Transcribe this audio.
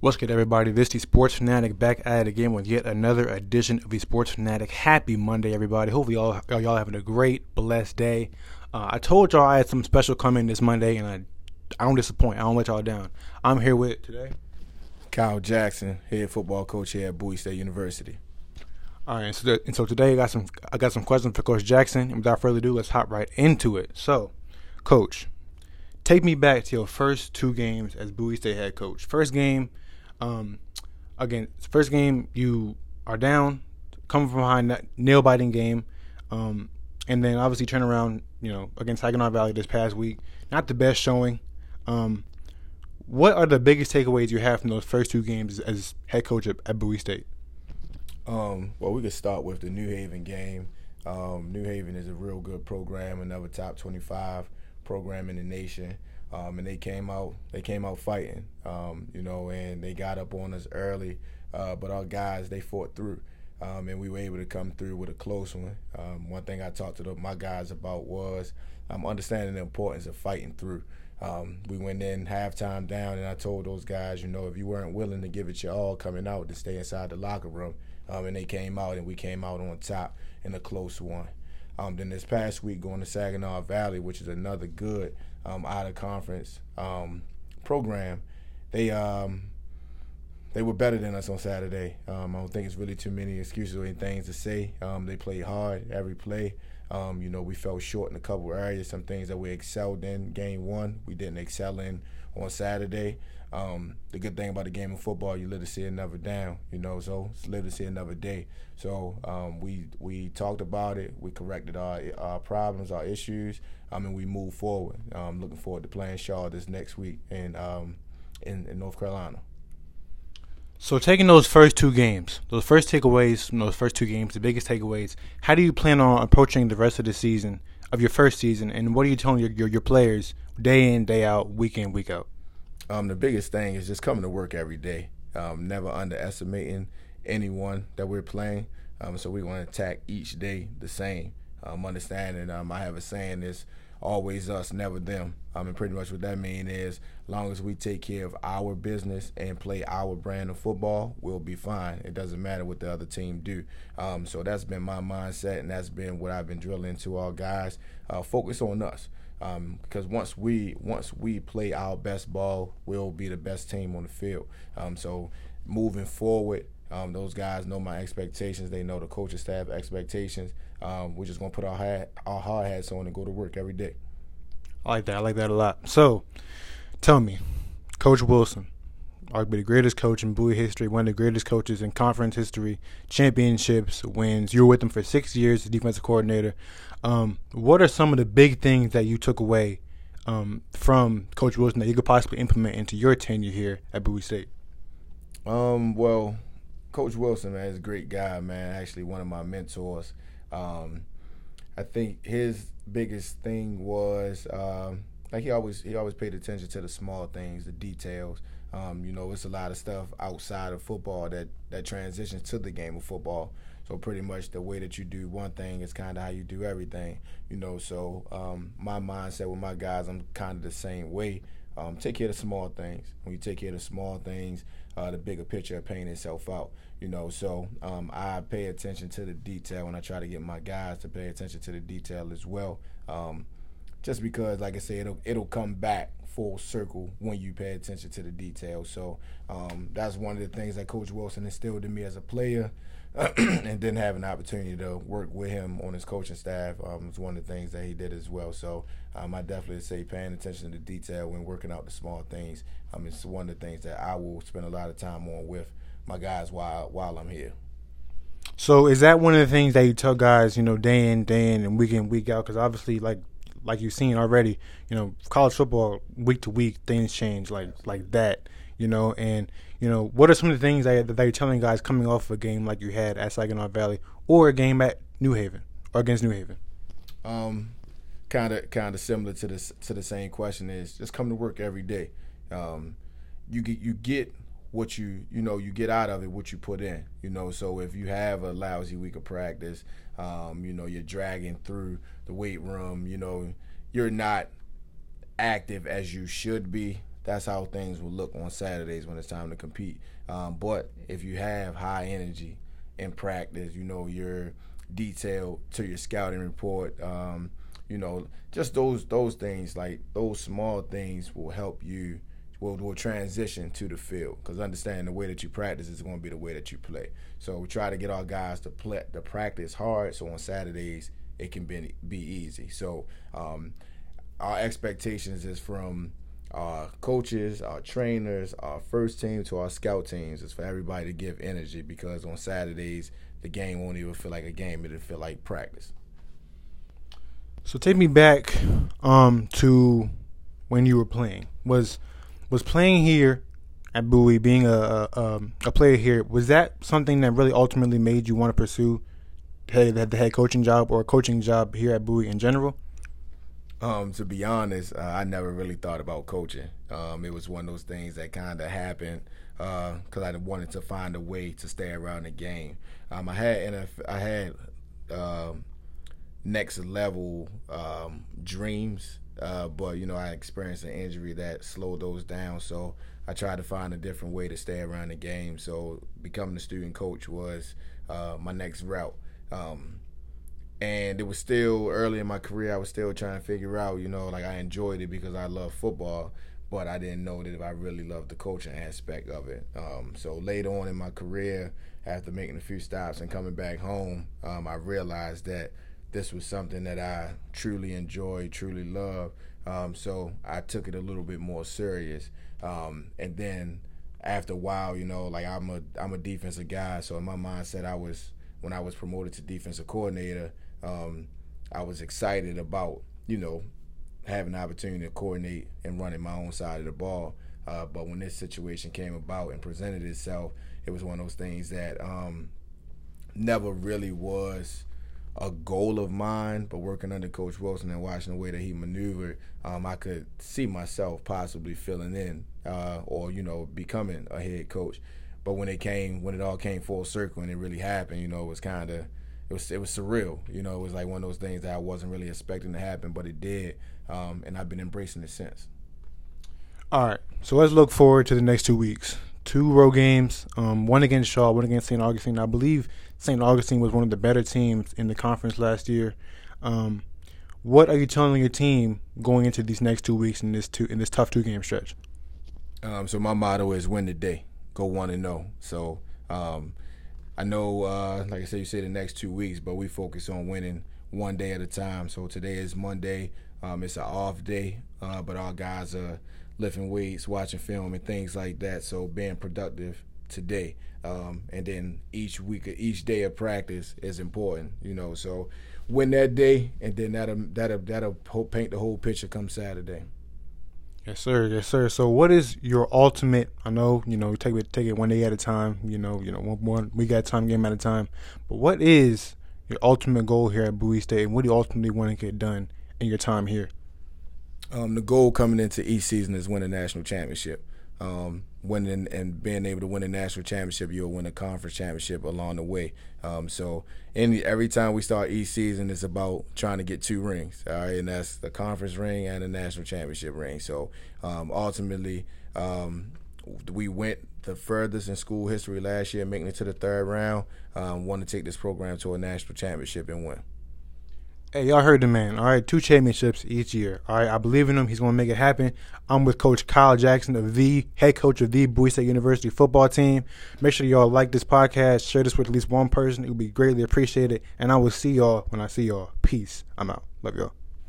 What's good, everybody? This is the Sports Fanatic back at it again with yet another edition of the Sports Fanatic. Happy Monday, everybody. Hopefully, y'all y'all having a great, blessed day. Uh, I told y'all I had some special coming this Monday, and I I don't disappoint. I don't let y'all down. I'm here with today. Kyle Jackson, head football coach here at Bowie State University. All right, and so, the, and so today I got some I got some questions for Coach Jackson. And without further ado, let's hop right into it. So, Coach, take me back to your first two games as Bowie State head coach. First game um, again, first game you are down, coming from behind, that nail biting game, um, and then obviously turn around, you know, against Saginaw Valley this past week. Not the best showing. Um, what are the biggest takeaways you have from those first two games as head coach at, at Bowie State? Um, well, we could start with the New Haven game. Um, New Haven is a real good program, another top 25 program in the nation um, and they came out they came out fighting, um, you know, and they got up on us early, uh, but our guys they fought through. Um, and we were able to come through with a close one. Um, one thing I talked to the, my guys about was um, understanding the importance of fighting through. Um, we went in halftime down, and I told those guys, you know, if you weren't willing to give it your all coming out, to stay inside the locker room. Um, and they came out, and we came out on top in a close one. Um, then this past week, going to Saginaw Valley, which is another good um, out of conference um, program, they um, they were better than us on Saturday. Um, I don't think it's really too many excuses or things to say. Um, they played hard every play. Um, you know, we fell short in a couple areas. Some things that we excelled in game one, we didn't excel in on Saturday. Um, the good thing about the game of football, you live to see another down, you know, so live to see another day. So um, we we talked about it, we corrected our, our problems, our issues, um, and we moved forward. Looking forward to playing Shaw this next week in, um, in, in North Carolina. So taking those first two games, those first takeaways from those first two games, the biggest takeaways, how do you plan on approaching the rest of the season, of your first season, and what are you telling your, your, your players day in, day out, week in, week out? Um, the biggest thing is just coming to work every day. Um, never underestimating anyone that we're playing. Um, so we want to attack each day the same. Um, understanding, um, I have a saying is always us, never them. I mean, pretty much what that means is, long as we take care of our business and play our brand of football, we'll be fine. It doesn't matter what the other team do. Um, so that's been my mindset, and that's been what I've been drilling to our guys. Uh, focus on us. Um, because once we once we play our best ball, we'll be the best team on the field. Um, so moving forward, um, those guys know my expectations. They know the coaching staff expectations. Um, we're just gonna put our hat, our hard hats on and go to work every day. I like that. I like that a lot. So, tell me, Coach Wilson, arguably the greatest coach in Bowie history, one of the greatest coaches in conference history, championships, wins. You were with him for six years as defensive coordinator. Um, what are some of the big things that you took away um, from Coach Wilson that you could possibly implement into your tenure here at Bowie State? Um, well, Coach Wilson, man, is a great guy, man. Actually, one of my mentors. Um, I think his biggest thing was um, like he always he always paid attention to the small things, the details. Um, you know, it's a lot of stuff outside of football that that transitions to the game of football. So pretty much the way that you do one thing is kind of how you do everything. You know, so um, my mindset with my guys, I'm kind of the same way. Um, take care of the small things. When you take care of the small things, uh, the bigger picture paying itself out. You know, so um, I pay attention to the detail, and I try to get my guys to pay attention to the detail as well. Um, just because, like I said, it'll it'll come back full circle when you pay attention to the details. So um, that's one of the things that Coach Wilson instilled in me as a player. and didn't have an opportunity to work with him on his coaching staff. Um, it's one of the things that he did as well. So um, I definitely say paying attention to the detail when working out the small things. Um, it's one of the things that I will spend a lot of time on with my guys while while I'm here. So is that one of the things that you tell guys, you know, day in, day in, and week in, week out? Because obviously, like like you've seen already, you know, college football week to week things change like like that, you know. And you know, what are some of the things that, that you're telling guys coming off a game like you had at Saginaw Valley or a game at New Haven or against New Haven? Um, kind of kind of similar to this to the same question is just come to work every day. Um, you get you get what you you know you get out of it what you put in you know so if you have a lousy week of practice um, you know you're dragging through the weight room you know you're not active as you should be that's how things will look on Saturdays when it's time to compete. Um, but if you have high energy in practice, you know you're detailed to your scouting report. Um, you know, just those those things like those small things will help you will, will transition to the field because understand the way that you practice is going to be the way that you play. So we try to get our guys to play to practice hard so on Saturdays it can be be easy. So um, our expectations is from our coaches, our trainers, our first team to our scout teams is for everybody to give energy because on Saturdays the game won't even feel like a game; it'll feel like practice. So take me back um, to when you were playing. Was was playing here at Bowie, being a, a, um, a player here, was that something that really ultimately made you want to pursue the head coaching job or a coaching job here at Bowie in general? Um, to be honest, uh, I never really thought about coaching. Um, it was one of those things that kind of happened because uh, I wanted to find a way to stay around the game. Um, I had I had um, next level um, dreams, uh, but you know I experienced an injury that slowed those down. So I tried to find a different way to stay around the game. So becoming a student coach was uh, my next route. Um, and it was still early in my career. I was still trying to figure out, you know, like I enjoyed it because I love football, but I didn't know that if I really loved the coaching aspect of it. Um, so later on in my career, after making a few stops and coming back home, um, I realized that this was something that I truly enjoyed, truly loved. Um, so I took it a little bit more serious. Um, and then after a while, you know, like I'm a I'm a defensive guy, so in my mindset, I was when I was promoted to defensive coordinator um, I was excited about you know having the opportunity to coordinate and running my own side of the ball. Uh, but when this situation came about and presented itself, it was one of those things that um, never really was a goal of mine. But working under Coach Wilson and watching the way that he maneuvered, um, I could see myself possibly filling in uh, or you know becoming a head coach. But when it came, when it all came full circle and it really happened, you know, it was kind of it was it was surreal. You know, it was like one of those things that I wasn't really expecting to happen, but it did, um, and I've been embracing it since. All right, so let's look forward to the next two weeks. Two road games, um, one against Shaw, one against St. Augustine. I believe St. Augustine was one of the better teams in the conference last year. Um, what are you telling your team going into these next two weeks in this two in this tough two game stretch? Um, so my motto is win the day, go one and zero. So um, I know, uh, like I said, you say the next two weeks, but we focus on winning one day at a time. So today is Monday. Um, it's an off day, uh, but our guys are lifting weights, watching film, and things like that. So being productive today, um, and then each week, each day of practice is important. You know, so win that day, and then that'll that'll that'll paint the whole picture come Saturday. Yes, sir. Yes, sir. So, what is your ultimate? I know you know take it take it one day at a time. You know, you know one one we got time game at a time. But what is your ultimate goal here at Bowie State, and what do you ultimately want to get done in your time here? Um, the goal coming into each season is win a national championship um, winning and being able to win a national championship, you'll win a conference championship along the way. Um, so any every time we start each season, it's about trying to get two rings. All right, and that's the conference ring and the national championship ring. So um, ultimately, um, we went the furthest in school history last year, making it to the third round. Um, want to take this program to a national championship and win. Hey, y'all heard the man. All right, two championships each year. All right, I believe in him. He's going to make it happen. I'm with Coach Kyle Jackson of the head coach of the Bowie State University football team. Make sure y'all like this podcast, share this with at least one person. It would be greatly appreciated. And I will see y'all when I see y'all. Peace. I'm out. Love y'all.